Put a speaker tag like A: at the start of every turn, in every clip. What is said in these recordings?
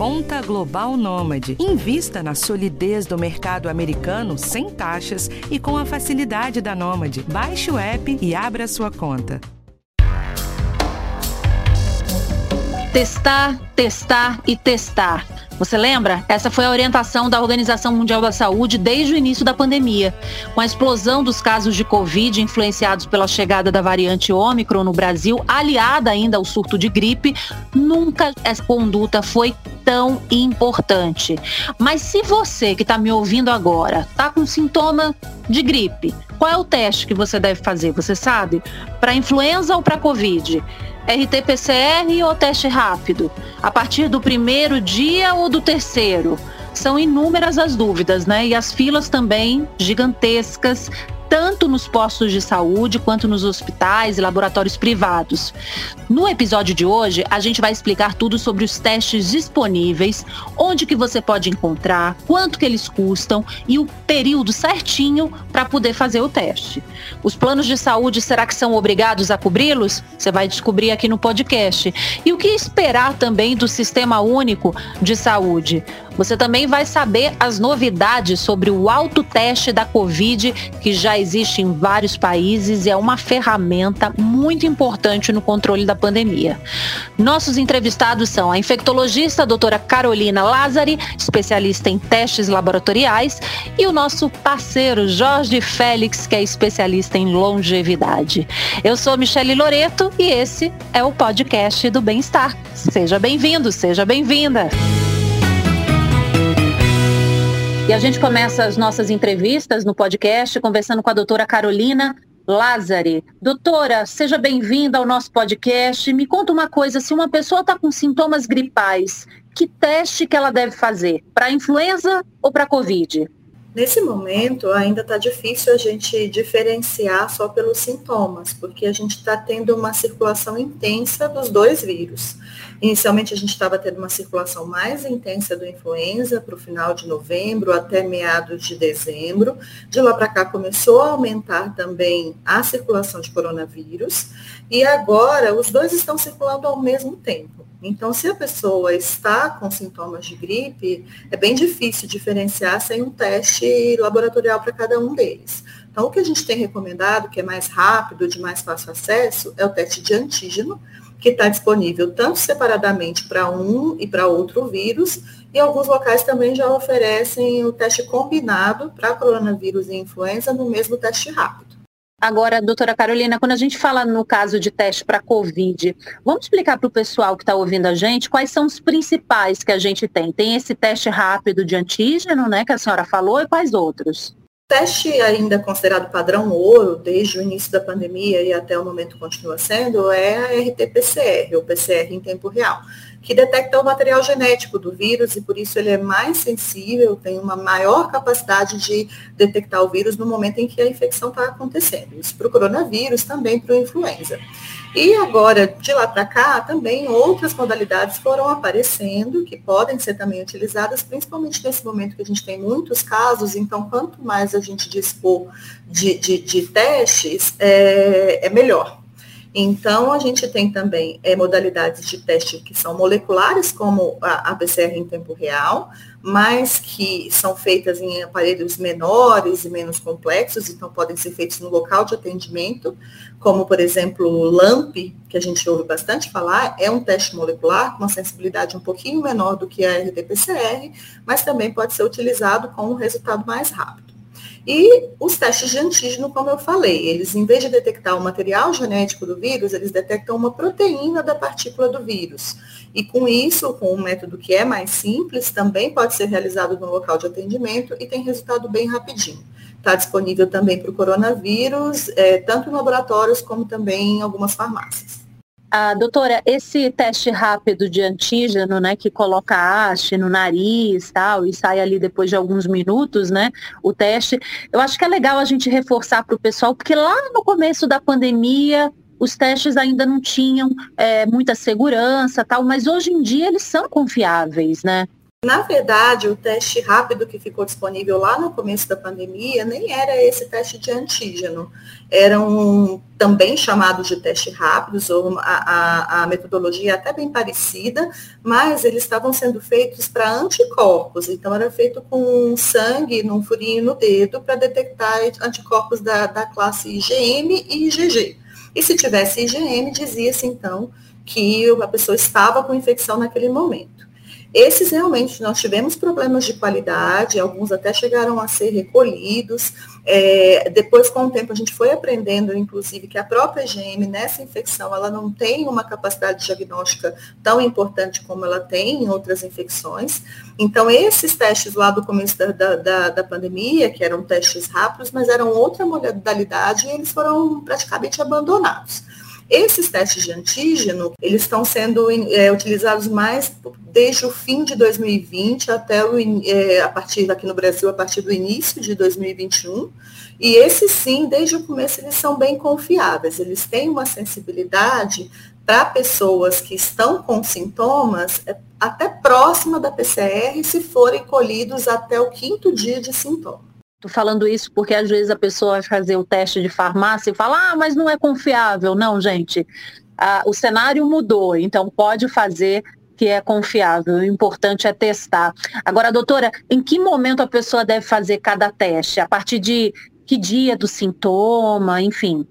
A: Conta Global Nômade. Invista na solidez do mercado americano sem taxas e com a facilidade da Nômade. Baixe o app e abra sua conta.
B: Testar, testar e testar. Você lembra? Essa foi a orientação da Organização Mundial da Saúde desde o início da pandemia. Com a explosão dos casos de Covid influenciados pela chegada da variante Ômicron no Brasil, aliada ainda ao surto de gripe, nunca essa conduta foi tão importante. Mas se você que está me ouvindo agora está com sintoma de gripe, qual é o teste que você deve fazer? Você sabe? Para influenza ou para Covid? RT-PCR ou teste rápido? A partir do primeiro dia ou do terceiro? São inúmeras as dúvidas, né? E as filas também gigantescas tanto nos postos de saúde quanto nos hospitais e laboratórios privados. No episódio de hoje, a gente vai explicar tudo sobre os testes disponíveis, onde que você pode encontrar, quanto que eles custam e o período certinho para poder fazer o teste. Os planos de saúde será que são obrigados a cobri-los? Você vai descobrir aqui no podcast. E o que esperar também do Sistema Único de Saúde? Você também vai saber as novidades sobre o autoteste da Covid, que já existe em vários países e é uma ferramenta muito importante no controle da pandemia. Nossos entrevistados são a infectologista a doutora Carolina Lázari, especialista em testes laboratoriais, e o nosso parceiro Jorge Félix, que é especialista em longevidade. Eu sou Michele Loreto e esse é o podcast do Bem-Estar. Seja bem-vindo, seja bem-vinda. E a gente começa as nossas entrevistas no podcast conversando com a doutora Carolina Lázari. Doutora, seja bem-vinda ao nosso podcast. Me conta uma coisa, se uma pessoa está com sintomas gripais, que teste que ela deve fazer? Para influenza ou para Covid?
C: Nesse momento, ainda está difícil a gente diferenciar só pelos sintomas, porque a gente está tendo uma circulação intensa dos dois vírus. Inicialmente, a gente estava tendo uma circulação mais intensa do influenza para o final de novembro até meados de dezembro. De lá para cá, começou a aumentar também a circulação de coronavírus. E agora, os dois estão circulando ao mesmo tempo. Então, se a pessoa está com sintomas de gripe, é bem difícil diferenciar sem um teste laboratorial para cada um deles. Então, o que a gente tem recomendado, que é mais rápido, de mais fácil acesso, é o teste de antígeno, que está disponível tanto separadamente para um e para outro vírus, e alguns locais também já oferecem o teste combinado para coronavírus e influenza no mesmo teste rápido.
B: Agora, doutora Carolina, quando a gente fala no caso de teste para Covid, vamos explicar para o pessoal que está ouvindo a gente quais são os principais que a gente tem. Tem esse teste rápido de antígeno, né, que a senhora falou, e quais outros?
C: Teste ainda considerado padrão ouro desde o início da pandemia e até o momento continua sendo é a RT-PCR, ou PCR em tempo real que detecta o material genético do vírus e por isso ele é mais sensível, tem uma maior capacidade de detectar o vírus no momento em que a infecção está acontecendo. Isso para o coronavírus, também para o influenza. E agora, de lá para cá, também outras modalidades foram aparecendo, que podem ser também utilizadas, principalmente nesse momento que a gente tem muitos casos, então quanto mais a gente dispor de, de, de testes, é, é melhor. Então, a gente tem também é, modalidades de teste que são moleculares, como a, a PCR em tempo real, mas que são feitas em aparelhos menores e menos complexos, então podem ser feitos no local de atendimento, como, por exemplo, o LAMP, que a gente ouve bastante falar, é um teste molecular com uma sensibilidade um pouquinho menor do que a RT-PCR, mas também pode ser utilizado com um resultado mais rápido. E os testes de antígeno, como eu falei, eles, em vez de detectar o material genético do vírus, eles detectam uma proteína da partícula do vírus. E com isso, com um método que é mais simples, também pode ser realizado no local de atendimento e tem resultado bem rapidinho. Está disponível também para o coronavírus, é, tanto em laboratórios como também em algumas farmácias.
B: Ah, doutora, esse teste rápido de antígeno, né, que coloca haste no nariz tal, e sai ali depois de alguns minutos, né, o teste, eu acho que é legal a gente reforçar para o pessoal, porque lá no começo da pandemia, os testes ainda não tinham é, muita segurança tal, mas hoje em dia eles são confiáveis, né?
C: Na verdade, o teste rápido que ficou disponível lá no começo da pandemia nem era esse teste de antígeno. Eram também chamados de teste rápidos, ou a, a, a metodologia é até bem parecida, mas eles estavam sendo feitos para anticorpos. Então, era feito com sangue num furinho no dedo para detectar anticorpos da, da classe IgM e IgG. E se tivesse IgM, dizia-se então que a pessoa estava com infecção naquele momento. Esses realmente nós tivemos problemas de qualidade, alguns até chegaram a ser recolhidos. É, depois, com o tempo, a gente foi aprendendo, inclusive, que a própria IgM nessa infecção ela não tem uma capacidade diagnóstica tão importante como ela tem em outras infecções. Então, esses testes lá do começo da, da, da pandemia, que eram testes rápidos, mas eram outra modalidade, e eles foram praticamente abandonados. Esses testes de antígeno, eles estão sendo é, utilizados mais desde o fim de 2020 até o, é, a partir aqui no Brasil, a partir do início de 2021. E esses sim, desde o começo, eles são bem confiáveis. Eles têm uma sensibilidade para pessoas que estão com sintomas é, até próxima da PCR, se forem colhidos até o quinto dia de sintoma.
B: Estou falando isso porque às vezes a pessoa vai fazer o teste de farmácia e fala, ah, mas não é confiável. Não, gente, ah, o cenário mudou, então pode fazer que é confiável. O importante é testar. Agora, doutora, em que momento a pessoa deve fazer cada teste? A partir de que dia do sintoma, enfim?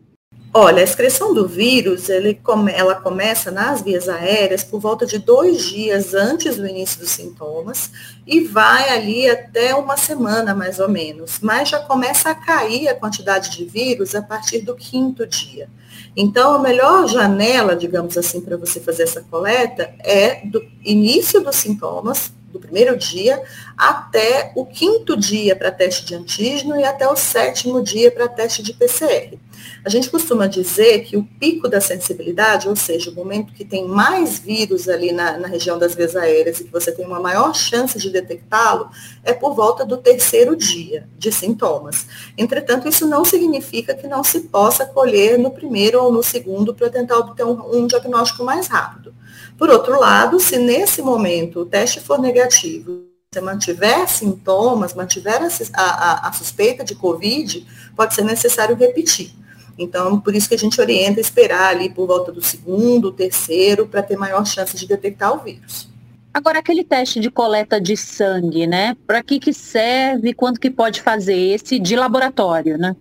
C: Olha, a excreção do vírus, come, ela começa nas vias aéreas por volta de dois dias antes do início dos sintomas e vai ali até uma semana, mais ou menos. Mas já começa a cair a quantidade de vírus a partir do quinto dia. Então, a melhor janela, digamos assim, para você fazer essa coleta é do início dos sintomas, do primeiro dia até o quinto dia para teste de antígeno e até o sétimo dia para teste de PCR. A gente costuma dizer que o pico da sensibilidade, ou seja, o momento que tem mais vírus ali na, na região das vias aéreas e que você tem uma maior chance de detectá-lo, é por volta do terceiro dia de sintomas. Entretanto, isso não significa que não se possa colher no primeiro ou no segundo para tentar obter um, um diagnóstico mais rápido. Por outro lado, se nesse momento o teste for negativo, você mantiver sintomas, mantiver a, a, a, suspeita de Covid, pode ser necessário repetir. Então, por isso que a gente orienta esperar ali por volta do segundo, terceiro, para ter maior chance de detectar o vírus.
B: Agora, aquele teste de coleta de sangue, né? Para que, que serve? Quando que pode fazer esse de laboratório, né?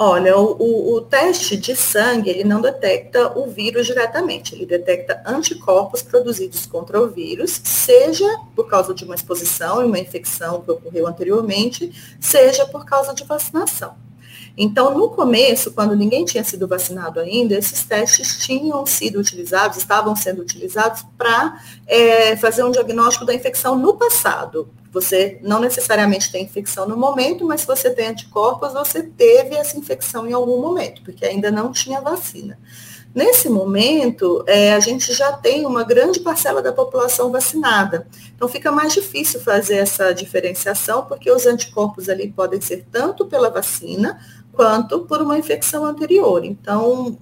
C: Olha, o, o, o, teste de sangue, ele não detecta o vírus diretamente, ele detecta anticorpos produzidos contra o vírus, seja por causa de uma exposição e uma infecção que ocorreu anteriormente, seja por causa de vacinação. Então, no começo, quando ninguém tinha sido vacinado ainda, esses testes tinham sido utilizados, estavam sendo utilizados para é, fazer um diagnóstico da infecção no passado. Você não necessariamente tem infecção no momento, mas se você tem anticorpos, você teve essa infecção em algum momento, porque ainda não tinha vacina. Nesse momento, é, a gente já tem uma grande parcela da população vacinada. Então, fica mais difícil fazer essa diferenciação, porque os anticorpos ali podem ser tanto pela vacina, quanto por uma infecção anterior. Então,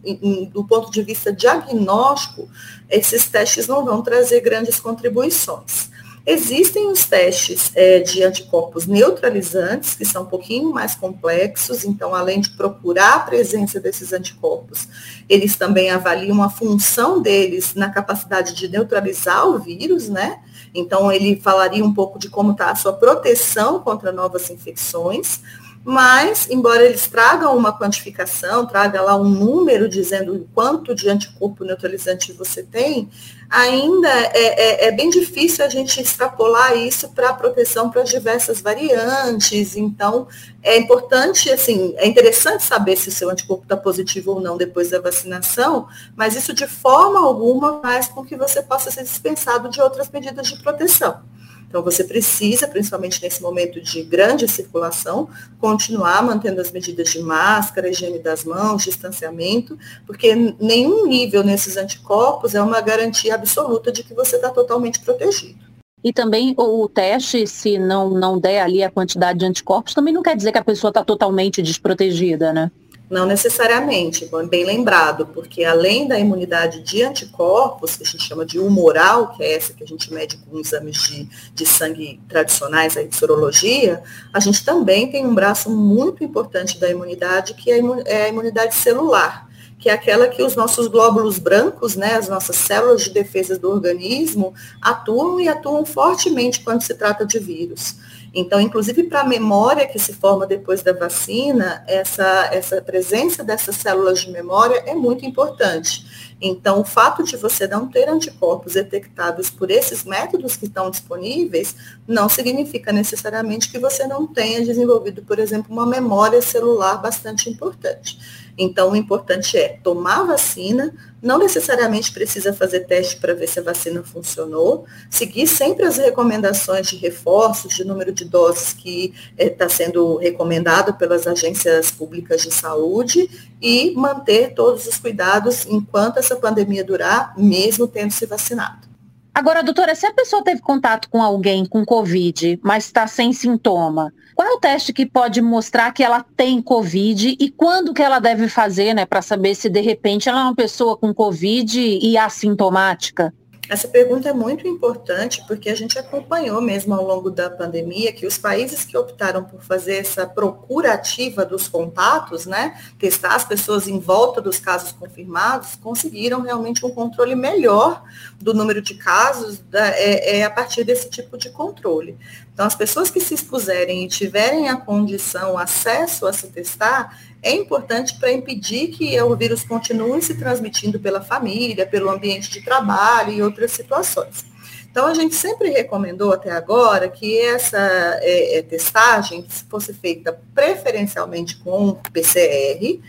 C: do ponto de vista diagnóstico, esses testes não vão trazer grandes contribuições. Existem os testes é, de anticorpos neutralizantes, que são um pouquinho mais complexos, então, além de procurar a presença desses anticorpos, eles também avaliam a função deles na capacidade de neutralizar o vírus, né? Então, ele falaria um pouco de como está a sua proteção contra novas infecções mas, embora eles tragam uma quantificação, traga lá um número dizendo quanto de anticorpo neutralizante você tem, ainda é, é, é bem difícil a gente extrapolar isso para proteção para as diversas variantes. Então, é importante, assim, é interessante saber se o seu anticorpo está positivo ou não depois da vacinação, mas isso de forma alguma faz com que você possa ser dispensado de outras medidas de proteção. Então, você precisa, principalmente nesse momento de grande circulação, continuar mantendo as medidas de máscara, higiene das mãos, distanciamento, porque nenhum nível nesses anticorpos é uma garantia absoluta de que você está totalmente protegido.
B: E também o teste, se não, não der ali a quantidade de anticorpos, também não quer dizer que a pessoa está totalmente desprotegida, né?
C: Não necessariamente, bem lembrado, porque além da imunidade de anticorpos, que a gente chama de humoral, que é essa que a gente mede com exames de, de sangue tradicionais, aí de sorologia, a gente também tem um braço muito importante da imunidade, que é a imunidade celular, que é aquela que os nossos glóbulos brancos, né, as nossas células de defesa do organismo, atuam e atuam fortemente quando se trata de vírus. Então, inclusive para a memória que se forma depois da vacina, essa, essa presença dessas células de memória é muito importante. Então, o fato de você não ter anticorpos detectados por esses métodos que estão disponíveis, não significa necessariamente que você não tenha desenvolvido, por exemplo, uma memória celular bastante importante. Então, o importante é tomar a vacina, não necessariamente precisa fazer teste para ver se a vacina funcionou, seguir sempre as recomendações de reforços, de número de doses que está eh, sendo recomendado pelas agências públicas de saúde e manter todos os cuidados enquanto essa pandemia durar, mesmo tendo se vacinado.
B: Agora, doutora, se a pessoa teve contato com alguém com Covid, mas está sem sintoma, qual é o teste que pode mostrar que ela tem Covid e quando que ela deve fazer, né, para saber se de repente ela é uma pessoa com Covid e assintomática?
C: Essa pergunta é muito importante porque a gente acompanhou mesmo ao longo da pandemia que os países que optaram por fazer essa procura ativa dos contatos, né, testar as pessoas em volta dos casos confirmados, conseguiram realmente um controle melhor do número de casos da, é, é a partir desse tipo de controle. Então, as pessoas que se expuserem e tiverem a condição, o acesso a se testar, é importante para impedir que o vírus continue se transmitindo pela família, pelo ambiente de trabalho e outras situações. Então, a gente sempre recomendou até agora que essa é, é, testagem fosse feita preferencialmente com PCR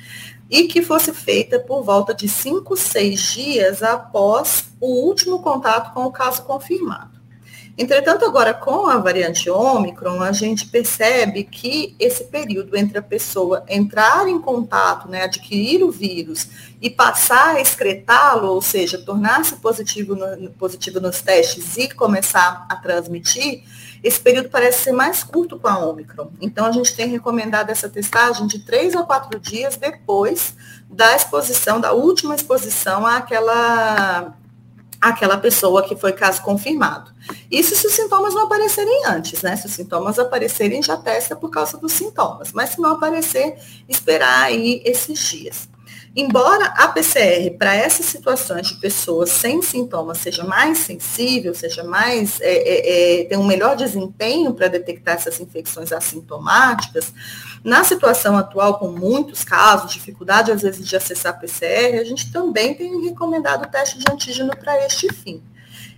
C: e que fosse feita por volta de 5, 6 dias após o último contato com o caso confirmado. Entretanto, agora com a variante Ômicron, a gente percebe que esse período entre a pessoa entrar em contato, né, adquirir o vírus e passar a excretá-lo, ou seja, tornar-se positivo, no, positivo nos testes e começar a transmitir, esse período parece ser mais curto com a Ômicron. Então, a gente tem recomendado essa testagem de três a quatro dias depois da exposição, da última exposição àquela aquela pessoa que foi caso confirmado. Isso se os sintomas não aparecerem antes, né? Se os sintomas aparecerem, já testa por causa dos sintomas. Mas se não aparecer, esperar aí esses dias. Embora a PCR para essas situações de pessoas sem sintomas seja mais sensível, seja mais, é, é, é, tem um melhor desempenho para detectar essas infecções assintomáticas, na situação atual, com muitos casos, dificuldade às vezes de acessar a PCR, a gente também tem recomendado o teste de antígeno para este fim.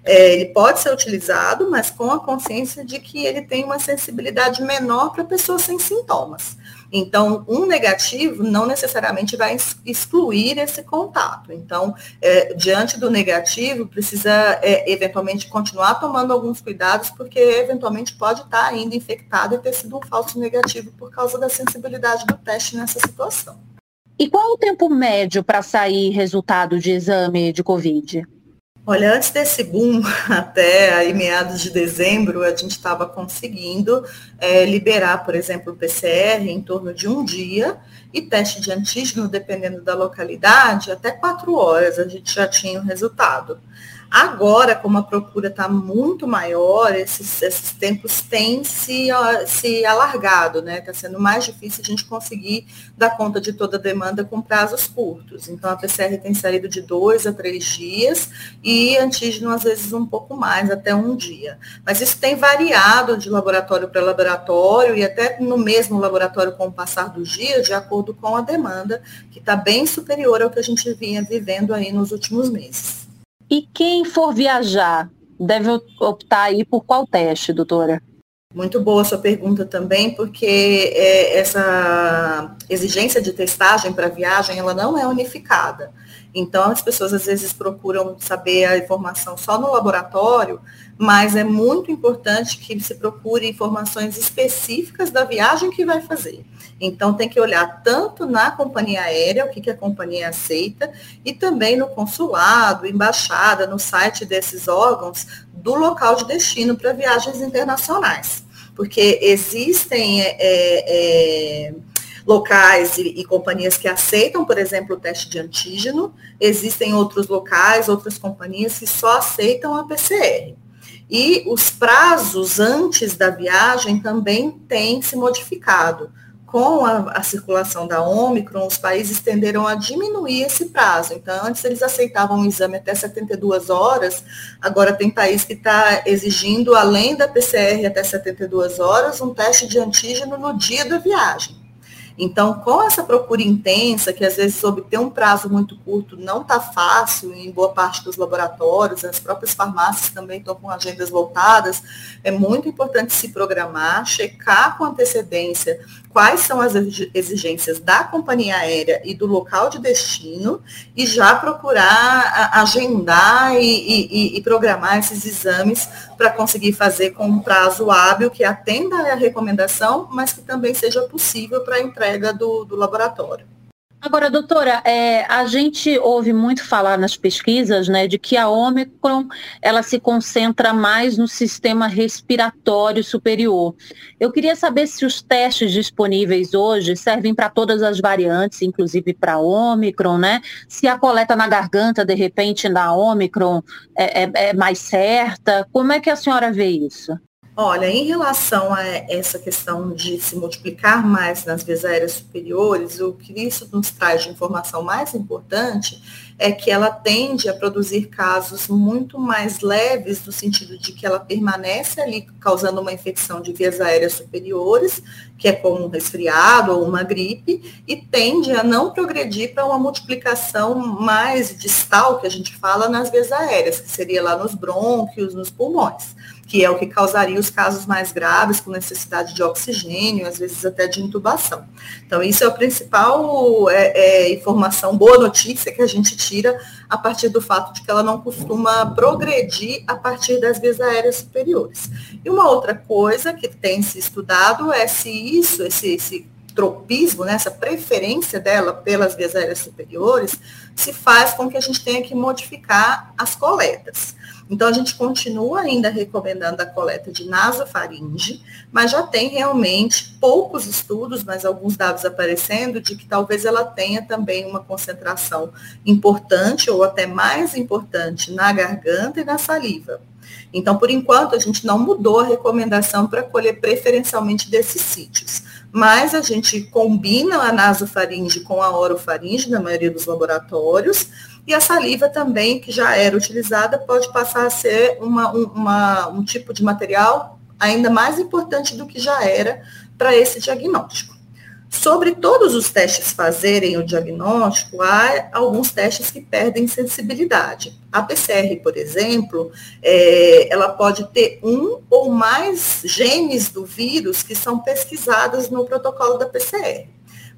C: É, ele pode ser utilizado, mas com a consciência de que ele tem uma sensibilidade menor para pessoas sem sintomas. Então, um negativo não necessariamente vai excluir esse contato. Então, é, diante do negativo, precisa é, eventualmente continuar tomando alguns cuidados, porque eventualmente pode estar ainda infectado e ter sido um falso negativo por causa da sensibilidade do teste nessa situação.
B: E qual o tempo médio para sair resultado de exame de Covid?
C: Olha, antes desse boom, até aí meados de dezembro, a gente estava conseguindo é, liberar, por exemplo, o PCR em torno de um dia e teste de antígeno, dependendo da localidade, até quatro horas a gente já tinha o resultado. Agora, como a procura está muito maior, esses, esses tempos têm se, se alargado, né? Está sendo mais difícil a gente conseguir dar conta de toda a demanda com prazos curtos. Então, a PCR tem saído de dois a três dias e antígeno, às vezes, um pouco mais, até um dia. Mas isso tem variado de laboratório para laboratório e até no mesmo laboratório com o passar dos dias, de acordo com a demanda, que está bem superior ao que a gente vinha vivendo aí nos últimos meses.
B: E quem for viajar, deve optar aí por qual teste, doutora?
C: Muito boa sua pergunta também, porque é, essa exigência de testagem para viagem, ela não é unificada. Então, as pessoas às vezes procuram saber a informação só no laboratório, mas é muito importante que se procure informações específicas da viagem que vai fazer. Então, tem que olhar tanto na companhia aérea, o que, que a companhia aceita, e também no consulado, embaixada, no site desses órgãos, do local de destino para viagens internacionais. Porque existem. É, é, locais e, e, companhias que aceitam, por exemplo, o teste de antígeno, existem outros locais, outras companhias que só aceitam a PCR. E os prazos antes da viagem também têm se modificado com a, a, circulação da Omicron, os países tenderam a diminuir esse prazo. Então, antes eles aceitavam o exame até 72 horas, agora tem país que está exigindo, além da PCR até 72 horas, um teste de antígeno no dia da viagem. Então, com essa procura intensa, que às vezes obter um prazo muito curto não está fácil em boa parte dos laboratórios, as próprias farmácias também estão com agendas voltadas, é muito importante se programar, checar com antecedência quais são as exigências da companhia aérea e do local de destino e já procurar agendar e, e, e programar esses exames para conseguir fazer com um prazo hábil que atenda à recomendação, mas que também seja possível para a entrega do, do laboratório.
B: Agora, doutora, é, a gente ouve muito falar nas pesquisas, né, de que a Omicron, ela se concentra mais no sistema respiratório superior. Eu queria saber se os testes disponíveis hoje servem para todas as variantes, inclusive para a Omicron, né? Se a coleta na garganta, de repente, na Omicron é, é, é mais certa. Como é que a senhora vê isso?
C: Olha, em relação a essa questão de se multiplicar mais nas vias aéreas superiores, o que isso nos traz de informação mais importante é que ela tende a produzir casos muito mais leves, no sentido de que ela permanece ali causando uma infecção de vias aéreas superiores, que é como um resfriado ou uma gripe, e tende a não progredir para uma multiplicação mais distal, que a gente fala, nas vias aéreas, que seria lá nos brônquios, nos pulmões que é o que causaria os casos mais graves, com necessidade de oxigênio, às vezes até de intubação. Então, isso é a principal é, é, informação, boa notícia que a gente tira a partir do fato de que ela não costuma progredir a partir das vias aéreas superiores. E uma outra coisa que tem se estudado é se isso, esse, esse tropismo, né, essa preferência dela pelas vias aéreas superiores, se faz com que a gente tenha que modificar as coletas. Então, a gente continua ainda recomendando a coleta de nasofaringe, mas já tem realmente poucos estudos, mas alguns dados aparecendo, de que talvez ela tenha também uma concentração importante ou até mais importante na garganta e na saliva. Então, por enquanto, a gente não mudou a recomendação para colher preferencialmente desses sítios. Mas a gente combina a nasofaringe com a orofaringe na maioria dos laboratórios, e a saliva também, que já era utilizada, pode passar a ser uma, uma, um tipo de material ainda mais importante do que já era para esse diagnóstico. Sobre todos os testes fazerem o diagnóstico, há alguns testes que perdem sensibilidade. A PCR, por exemplo, é, ela pode ter um ou mais genes do vírus que são pesquisados no protocolo da PCR.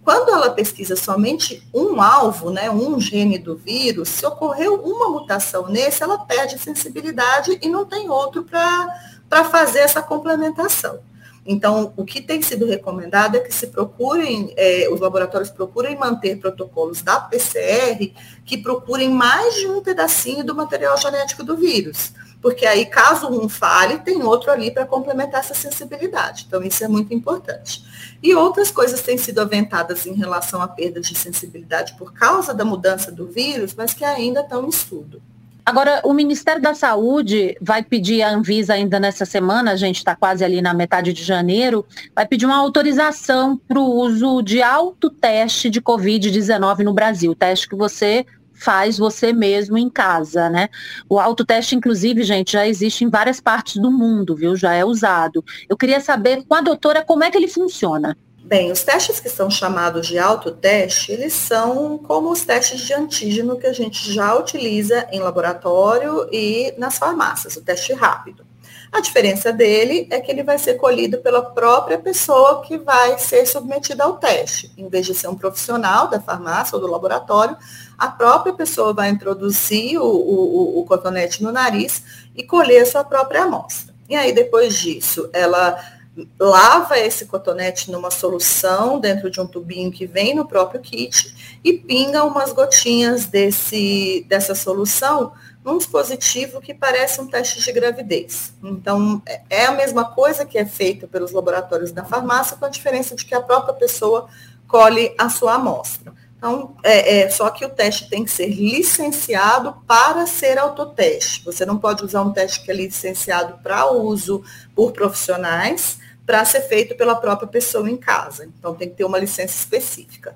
C: Quando ela pesquisa somente um alvo, né, um gene do vírus, se ocorreu uma mutação nesse, ela perde sensibilidade e não tem outro para fazer essa complementação. Então, o que tem sido recomendado é que se procurem, é, os laboratórios procurem manter protocolos da PCR que procurem mais de um pedacinho do material genético do vírus. Porque aí, caso um fale, tem outro ali para complementar essa sensibilidade. Então, isso é muito importante. E outras coisas têm sido aventadas em relação à perda de sensibilidade por causa da mudança do vírus, mas que ainda estão em estudo.
B: Agora, o Ministério da Saúde vai pedir à Anvisa ainda nessa semana, a gente está quase ali na metade de janeiro, vai pedir uma autorização para o uso de autoteste de Covid-19 no Brasil, teste que você faz você mesmo em casa, né? O autoteste, inclusive, gente, já existe em várias partes do mundo, viu? Já é usado. Eu queria saber com a doutora como é que ele funciona.
C: Bem, os testes que são chamados de autoteste, eles são como os testes de antígeno que a gente já utiliza em laboratório e nas farmácias, o teste rápido. A diferença dele é que ele vai ser colhido pela própria pessoa que vai ser submetida ao teste. Em vez de ser um profissional da farmácia ou do laboratório, a própria pessoa vai introduzir o, o, o cotonete no nariz e colher a sua própria amostra. E aí, depois disso, ela lava esse cotonete numa solução dentro de um tubinho que vem no próprio kit e pinga umas gotinhas desse, dessa solução num dispositivo que parece um teste de gravidez. Então, é, é a mesma coisa que é feita pelos laboratórios da farmácia, com a diferença de que a própria pessoa colhe a sua amostra. Então, é, é, só que o teste tem que ser licenciado para ser autoteste. Você não pode usar um teste que é licenciado para uso por profissionais, para ser feito pela própria pessoa em casa. Então, tem que ter uma licença específica.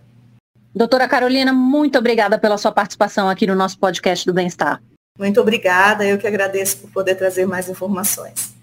B: Doutora Carolina, muito obrigada pela sua participação aqui no nosso podcast do Bem-Estar.
C: Muito obrigada, eu que agradeço por poder trazer mais informações.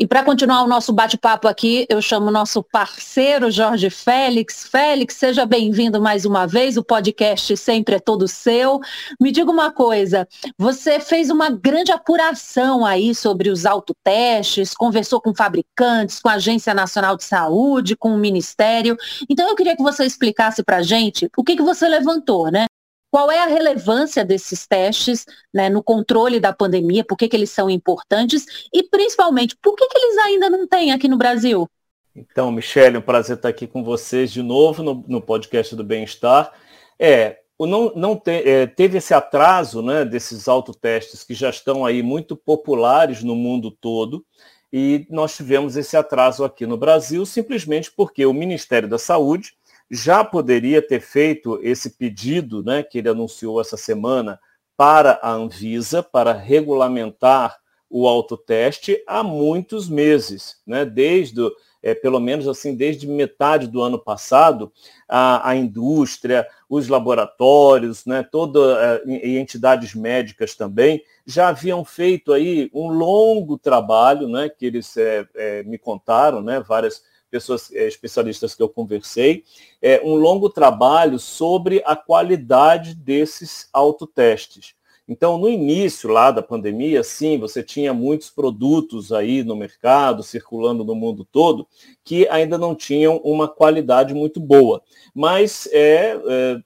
B: E para continuar o nosso bate-papo aqui, eu chamo o nosso parceiro Jorge Félix. Félix, seja bem-vindo mais uma vez. O podcast sempre é todo seu. Me diga uma coisa, você fez uma grande apuração aí sobre os autotestes, conversou com fabricantes, com a Agência Nacional de Saúde, com o Ministério. Então eu queria que você explicasse para a gente o que, que você levantou, né? Qual é a relevância desses testes né, no controle da pandemia? Por que, que eles são importantes? E, principalmente, por que, que eles ainda não têm aqui no Brasil?
D: Então, Michele, um prazer estar aqui com vocês de novo no, no podcast do Bem-Estar. É, não, não te, é, teve esse atraso né, desses autotestes que já estão aí muito populares no mundo todo, e nós tivemos esse atraso aqui no Brasil simplesmente porque o Ministério da Saúde já poderia ter feito esse pedido, né, que ele anunciou essa semana, para a Anvisa, para regulamentar o autoteste há muitos meses, né, desde, é, pelo menos assim, desde metade do ano passado, a, a indústria, os laboratórios, né, toda, é, e entidades médicas também, já haviam feito aí um longo trabalho, né, que eles é, é, me contaram, né, várias pessoas é, especialistas que eu conversei, é, um longo trabalho sobre a qualidade desses autotestes. Então, no início lá da pandemia, sim, você tinha muitos produtos aí no mercado, circulando no mundo todo, que ainda não tinham uma qualidade muito boa. Mas é, é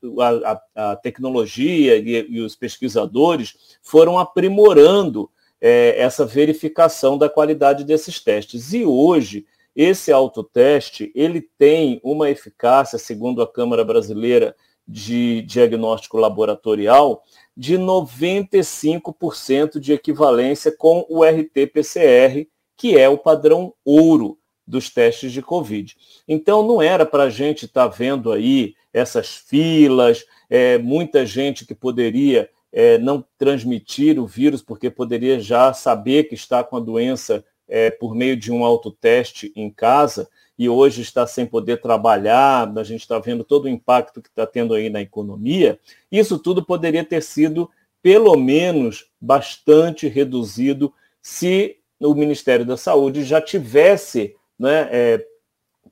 D: a, a, tecnologia e, e, os pesquisadores foram aprimorando é, essa verificação da qualidade desses testes. E hoje, esse autoteste, ele tem uma eficácia, segundo a Câmara Brasileira de Diagnóstico Laboratorial, de 95% de equivalência com o RT-PCR, que é o padrão ouro dos testes de Covid. Então, não era para a gente estar tá vendo aí essas filas, é, muita gente que poderia é, não transmitir o vírus, porque poderia já saber que está com a doença é, por meio de um autoteste em casa e hoje está sem poder trabalhar, a gente está vendo todo o impacto que está tendo aí na economia, isso tudo poderia ter sido, pelo menos, bastante reduzido se o Ministério da Saúde já tivesse né, é,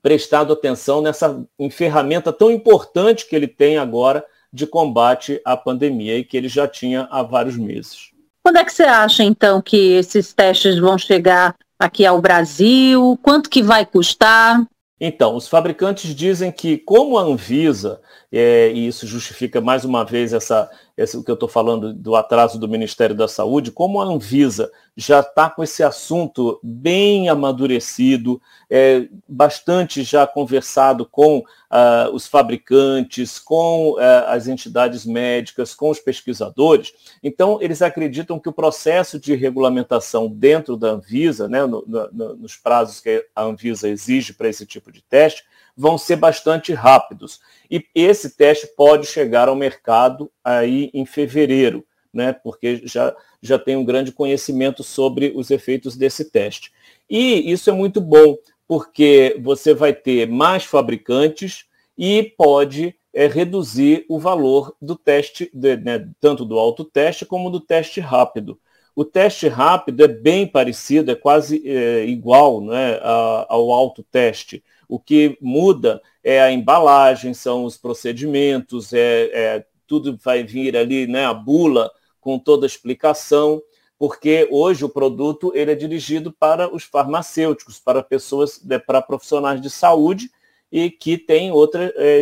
D: prestado atenção nessa ferramenta tão importante que ele tem agora de combate à pandemia e que ele já tinha há vários meses.
B: Quando é que você acha, então, que esses testes vão chegar aqui ao Brasil? Quanto que vai custar?
D: Então, os fabricantes dizem que, como a Anvisa, é, e isso justifica mais uma vez essa, esse, o que eu estou falando do atraso do Ministério da Saúde, como a Anvisa já está com esse assunto bem amadurecido, é, bastante já conversado com uh, os fabricantes, com uh, as entidades médicas, com os pesquisadores, então eles acreditam que o processo de regulamentação dentro da Anvisa, né, no, no, nos prazos que a Anvisa exige para esse tipo de teste, vão ser bastante rápidos. E esse teste pode chegar ao mercado aí em fevereiro, né? Porque já, já tem um grande conhecimento sobre os efeitos desse teste. E isso é muito bom, porque você vai ter mais fabricantes e pode é, reduzir o valor do teste, de, né, tanto do autoteste como do teste rápido. O teste rápido é bem parecido, é quase é, igual né, ao autoteste. O que muda é a embalagem, são os procedimentos, é, é tudo vai vir ali, né, a bula com toda a explicação, porque hoje o produto ele é dirigido para os farmacêuticos, para pessoas, né, para profissionais de saúde e que tem outra é,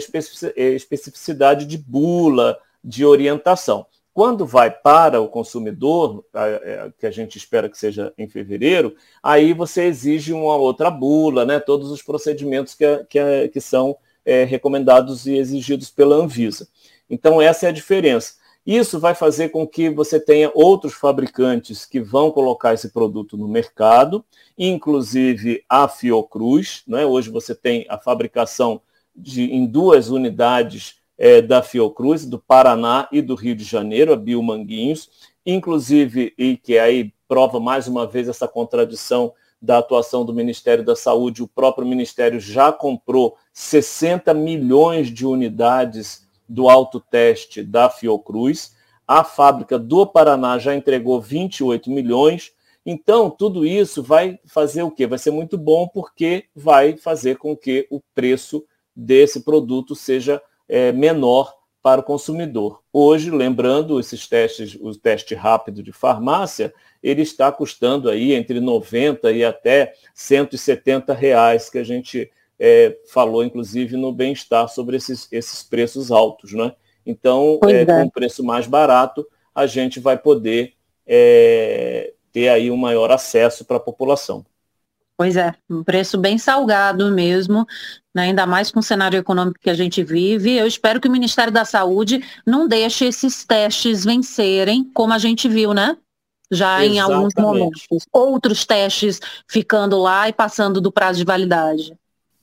D: é, especificidade de bula, de orientação. Quando vai para o consumidor, é, que a gente espera que seja em fevereiro, aí você exige uma outra bula, né? todos os procedimentos que, que, que são é, recomendados e exigidos pela Anvisa. Então, essa é a diferença. Isso vai fazer com que você tenha outros fabricantes que vão colocar esse produto no mercado, inclusive a Fiocruz. Né? Hoje você tem a fabricação de, em duas unidades é, da Fiocruz, do Paraná e do Rio de Janeiro, a Biomanguinhos, inclusive, e que aí prova mais uma vez essa contradição da atuação do Ministério da Saúde, o próprio Ministério já comprou 60 milhões de unidades do autoteste da Fiocruz. A fábrica do Paraná já entregou 28 milhões. Então, tudo isso vai fazer o quê? Vai ser muito bom porque vai fazer com que o preço desse produto seja é, menor para o consumidor. Hoje, lembrando, esses testes, o teste rápido de farmácia, ele está custando aí entre 90 e até 170 reais, que a gente é, falou, inclusive, no bem-estar sobre esses, esses preços altos. Né? Então, é, é. com um preço mais barato, a gente vai poder é, ter aí um maior acesso para a população.
B: Pois é, um preço bem salgado mesmo, né, ainda mais com o cenário econômico que a gente vive. Eu espero que o Ministério da Saúde não deixe esses testes vencerem, como a gente viu, né? Já Exatamente. em alguns momentos. Outros testes ficando lá e passando do prazo de validade.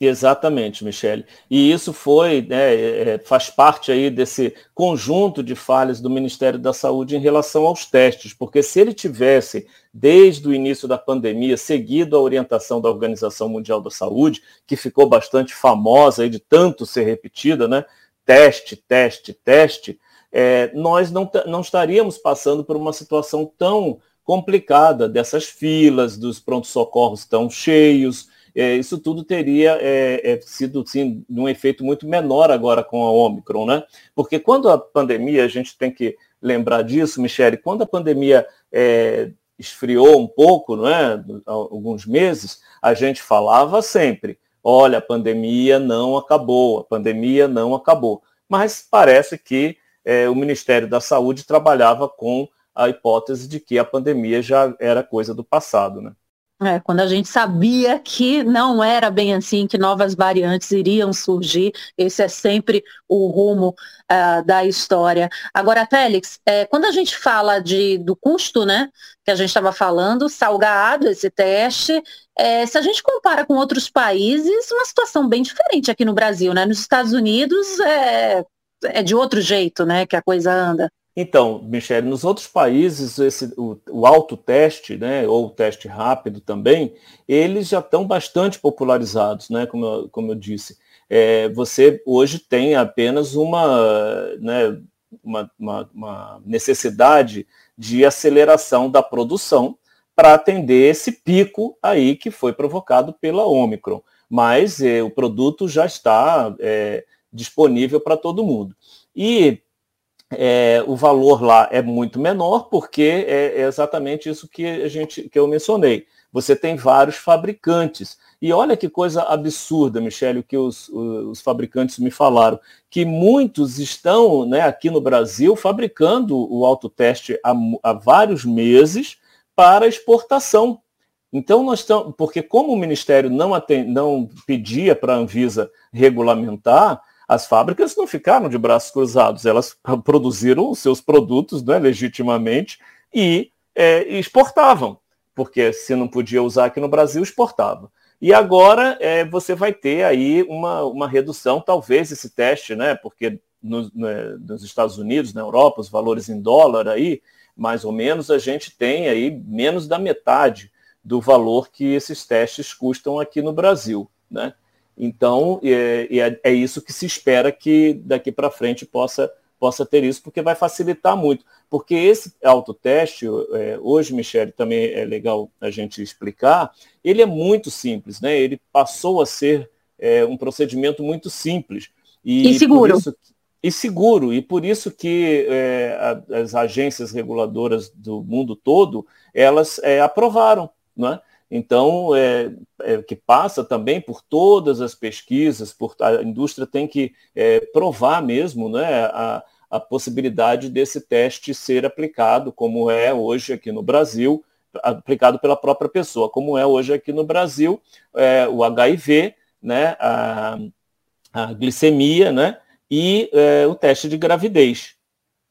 D: Exatamente, Michele. E isso foi, né, é, é, faz parte aí desse conjunto de falhas do Ministério da Saúde em relação aos testes, porque se ele tivesse, desde o início da pandemia, seguido a orientação da Organização Mundial da Saúde, que ficou bastante famosa aí de tanto ser repetida, né? Teste, teste, teste, é, nós não, não estaríamos passando por uma situação tão complicada dessas filas, dos prontos-socorros tão cheios, é, isso tudo teria é, é, sido sim, um efeito muito menor agora com a Omicron, né? Porque quando a pandemia, a gente tem que lembrar disso, Michele, quando a pandemia é, esfriou um pouco, não é? alguns meses, a gente falava sempre, olha, a pandemia não acabou, a pandemia não acabou. Mas parece que é, o Ministério da Saúde trabalhava com a hipótese de que a pandemia já era coisa do passado, né?
B: É, quando a gente sabia que não era bem assim, que novas variantes iriam surgir, esse é sempre o rumo uh, da história. Agora, Félix, é, quando a gente fala de, do custo, né, que a gente estava falando, salgado esse teste, é, se a gente compara com outros países, uma situação bem diferente aqui no Brasil, né? Nos Estados Unidos é, é de outro jeito, né, que a coisa anda.
D: Então, Michele, nos outros países, esse, o, o autoteste, né, ou o teste rápido também, eles já estão bastante popularizados, né, como, eu, como eu disse. É, você hoje tem apenas uma, né, uma, uma, uma necessidade de aceleração da produção para atender esse pico aí que foi provocado pela Omicron. Mas é, o produto já está é, disponível para todo mundo. E é, o valor lá é muito menor, porque é, é, exatamente isso que a gente que eu mencionei. Você tem vários fabricantes. E olha que coisa absurda, Michele, o que os, os fabricantes me falaram, que muitos estão né, aqui no Brasil fabricando o autoteste há, há vários meses para exportação. Então nós estamos, porque como o Ministério não, atend, não pedia para a Anvisa regulamentar, as fábricas não ficaram de braços cruzados, elas produziram os seus produtos né, legitimamente e é, exportavam, porque se não podia usar aqui no Brasil, exportava. E agora é, você vai ter aí uma, uma redução, talvez esse teste, né, porque no, né, nos Estados Unidos, na Europa, os valores em dólar aí, mais ou menos, a gente tem aí menos da metade do valor que esses testes custam aqui no Brasil. Né? Então, é, é, é isso que se espera que daqui para frente possa, possa ter isso, porque vai facilitar muito. Porque esse autoteste, é, hoje, Michele, também é legal a gente explicar, ele é muito simples, né? Ele passou a ser é, um procedimento muito simples.
B: E, e seguro.
D: Isso, e seguro. E por isso que é, as agências reguladoras do mundo todo, elas é, aprovaram, né? Então, é, é, que passa também por todas as pesquisas, por, a indústria tem que é, provar mesmo né, a, a possibilidade desse teste ser aplicado, como é hoje aqui no Brasil, aplicado pela própria pessoa, como é hoje aqui no Brasil, é, o HIV, né, a, a glicemia né, e é, o teste de gravidez.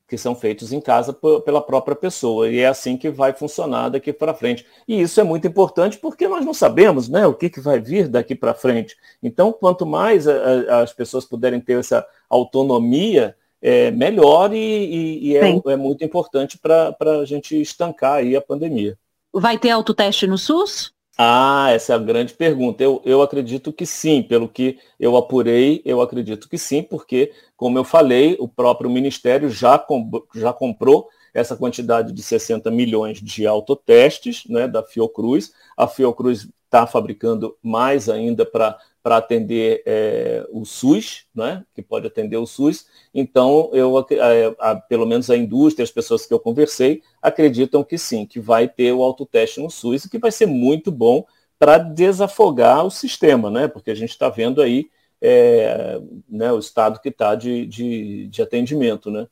D: Que são feitos em casa pela própria pessoa. E é assim que vai funcionar daqui para frente. E isso é muito importante porque nós não sabemos né, o que, que vai vir daqui para frente. Então, quanto mais a, a, as pessoas puderem ter essa autonomia, é melhor e, e, e é, é, muito importante para a gente estancar aí a pandemia.
B: Vai ter autoteste no SUS?
D: Ah, essa é a grande pergunta. Eu, eu acredito que sim, pelo que eu apurei, eu acredito que sim, porque, como eu falei, o próprio Ministério já, com, já comprou essa quantidade de 60 milhões de autotestes né, da Fiocruz. A Fiocruz está fabricando mais ainda para para atender é, o SUS, né, que pode atender o SUS. Então, eu, é, a, pelo menos a indústria, as pessoas que eu conversei, acreditam que sim, que vai ter o autoteste no SUS e que vai ser muito bom para desafogar o sistema, né, porque a gente está vendo aí é, né, o estado que está de, de, de atendimento. Né.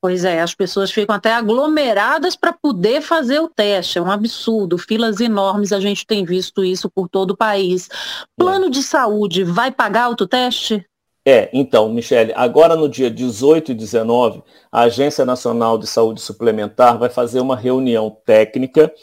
B: Pois é, as pessoas ficam até aglomeradas para poder fazer o teste. É um absurdo. Filas enormes, a gente tem visto isso por todo o país. Plano é. de saúde vai pagar autoteste?
D: É, então, Michele, agora no dia 18 e 19, a Agência Nacional de Saúde Suplementar vai fazer uma reunião técnica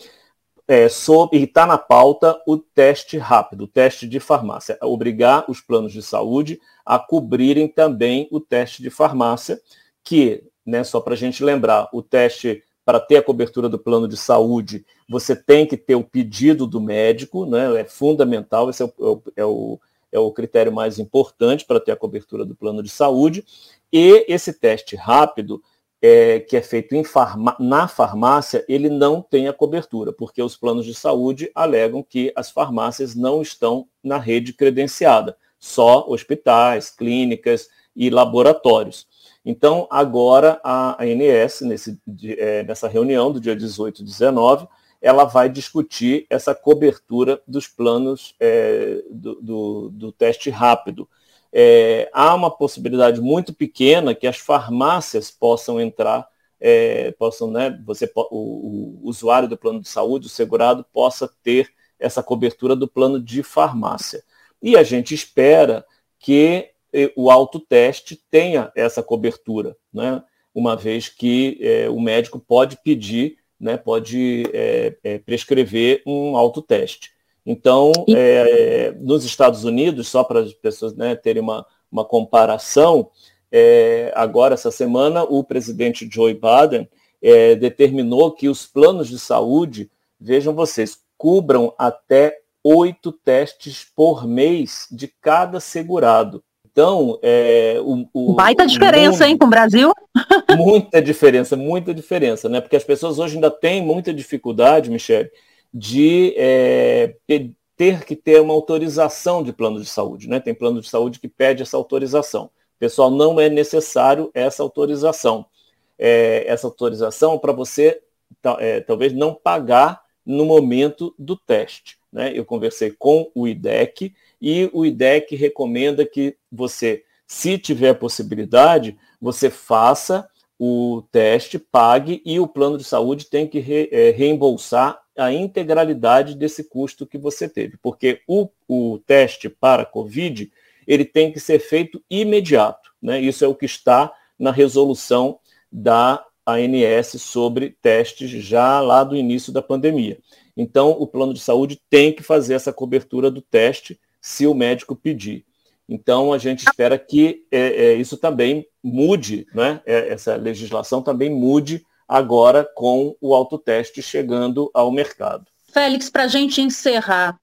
D: é, sobre, e está na pauta o teste rápido, o teste de farmácia, obrigar os planos de saúde a cobrirem também o teste de farmácia, que né? Só para a gente lembrar, o teste para ter a cobertura do plano de saúde, você tem que ter o pedido do médico, né? É fundamental, esse é o, é o, é o critério mais importante para ter a cobertura do plano de saúde. E esse teste rápido, é, que é feito farma, na farmácia, ele não tem a cobertura, porque os planos de saúde alegam que as farmácias não estão na rede credenciada, só hospitais, clínicas e laboratórios. Então, agora a ANS, nesse, é, nessa reunião do dia 18 e 19, ela vai discutir essa cobertura dos planos é, do, do, do, teste rápido. É, há uma possibilidade muito pequena que as farmácias possam entrar, é, possam, né, você, o, o usuário do plano de saúde, o segurado, possa ter essa cobertura do plano de farmácia. E a gente espera que o autoteste tenha essa cobertura, né? uma vez que é, o médico pode pedir, né, pode é, é, prescrever um autoteste. Então, é, nos Estados Unidos, só para as pessoas né, terem uma, uma comparação, é, agora, essa semana, o presidente Joe Biden é, determinou que os planos de saúde, vejam vocês, cubram até oito testes por mês de cada segurado. Então, é, o, o,
B: Baita diferença, mundo, hein, com o Brasil?
D: Muita diferença, muita diferença, né? Porque as pessoas hoje ainda têm muita dificuldade, Michele, de é, ter que ter uma autorização de plano de saúde, né? Tem plano de saúde que pede essa autorização. Pessoal, não é necessário essa autorização. É, essa autorização para você é, talvez não pagar no momento do teste. Né? Eu conversei com o IDEC e o IDEC recomenda que você, se tiver possibilidade, você faça o teste, pague e o plano de saúde tem que re, é, reembolsar a integralidade desse custo que você teve, porque o, o teste para COVID ele tem que ser feito imediato, né? Isso é o que está na resolução da ANS sobre testes já lá do início da pandemia. Então, o plano de saúde tem que fazer essa cobertura do teste se o médico pedir. Então, a gente espera que é, é, isso também mude, né? É, essa legislação também mude agora com o autoteste chegando ao mercado.
B: Félix, para a gente encerrar,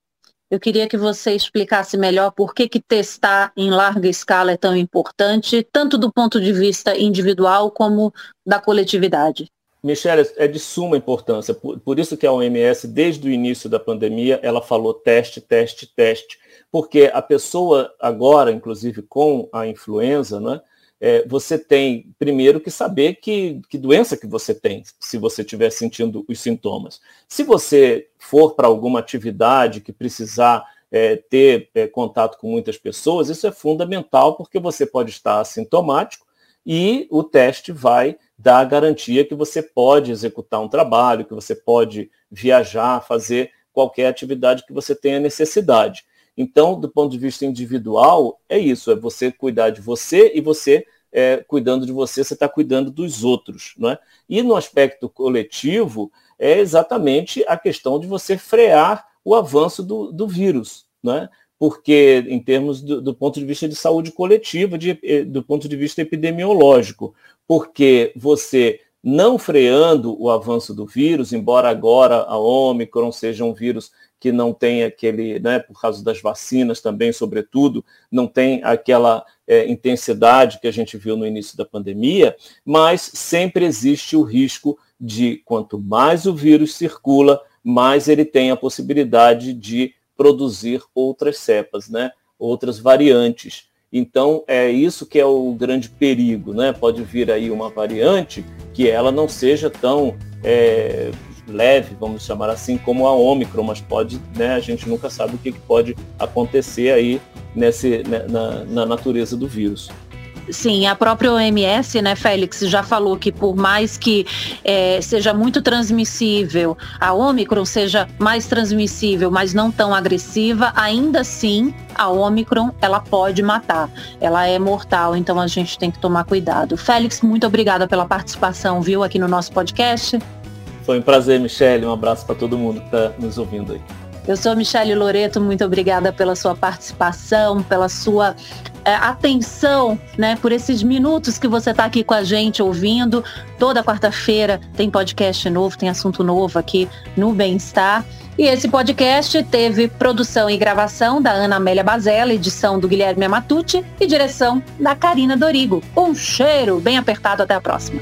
B: eu queria que você explicasse melhor por que, que testar em larga escala é tão importante, tanto do ponto de vista individual como da coletividade.
D: Michele, é de suma importância. Por, por, isso que a OMS, desde o início da pandemia, ela falou teste, teste, teste. Porque a pessoa agora, inclusive com a influenza, né, é, você tem primeiro que saber que, que doença que você tem, se você estiver sentindo os sintomas. Se você for para alguma atividade que precisar é, ter é, contato com muitas pessoas, isso é fundamental porque você pode estar assintomático e o teste vai dar a garantia que você pode executar um trabalho, que você pode viajar, fazer qualquer atividade que você tenha necessidade. Então, do ponto de vista individual, é isso, é você cuidar de você e você é, cuidando de você, você está cuidando dos outros. Não é? E no aspecto coletivo, é exatamente a questão de você frear o avanço do, do vírus. Não é? porque em termos do, do, ponto de vista de saúde coletiva, de, eh, do ponto de vista epidemiológico, porque você não freando o avanço do vírus, embora agora a Omicron seja um vírus que não tem aquele, né, por causa das vacinas também, sobretudo, não tem aquela é, intensidade que a gente viu no início da pandemia, mas sempre existe o risco de quanto mais o vírus circula, mais ele tem a possibilidade de produzir outras cepas, né? outras variantes. Então, é isso que é o grande perigo. Né? Pode vir aí uma variante que ela não seja tão é, leve, vamos chamar assim, como a Ômicron, mas pode, né, a gente nunca sabe o que, pode acontecer aí nesse, né, na, na natureza do vírus.
B: Sim, a própria OMS, né, Félix, já falou que por mais que é, seja muito transmissível, a Omicron seja mais transmissível, mas não tão agressiva, ainda assim a Omicron ela pode matar, ela é mortal, então a gente tem que tomar cuidado. Félix, muito obrigada pela participação, viu, aqui no nosso podcast.
D: Foi um prazer, Michele, um abraço para todo mundo que está nos ouvindo aí.
B: Eu sou Michele Loreto, muito obrigada pela sua participação, pela sua é, atenção, né, por esses minutos que você está aqui com a gente ouvindo. Toda quarta-feira tem podcast novo, tem assunto novo aqui no Bem-Estar. E esse podcast teve produção e gravação da Ana Amélia Bazella, edição do Guilherme Amatucci e direção da Karina Dorigo. Um cheiro bem apertado, até a próxima.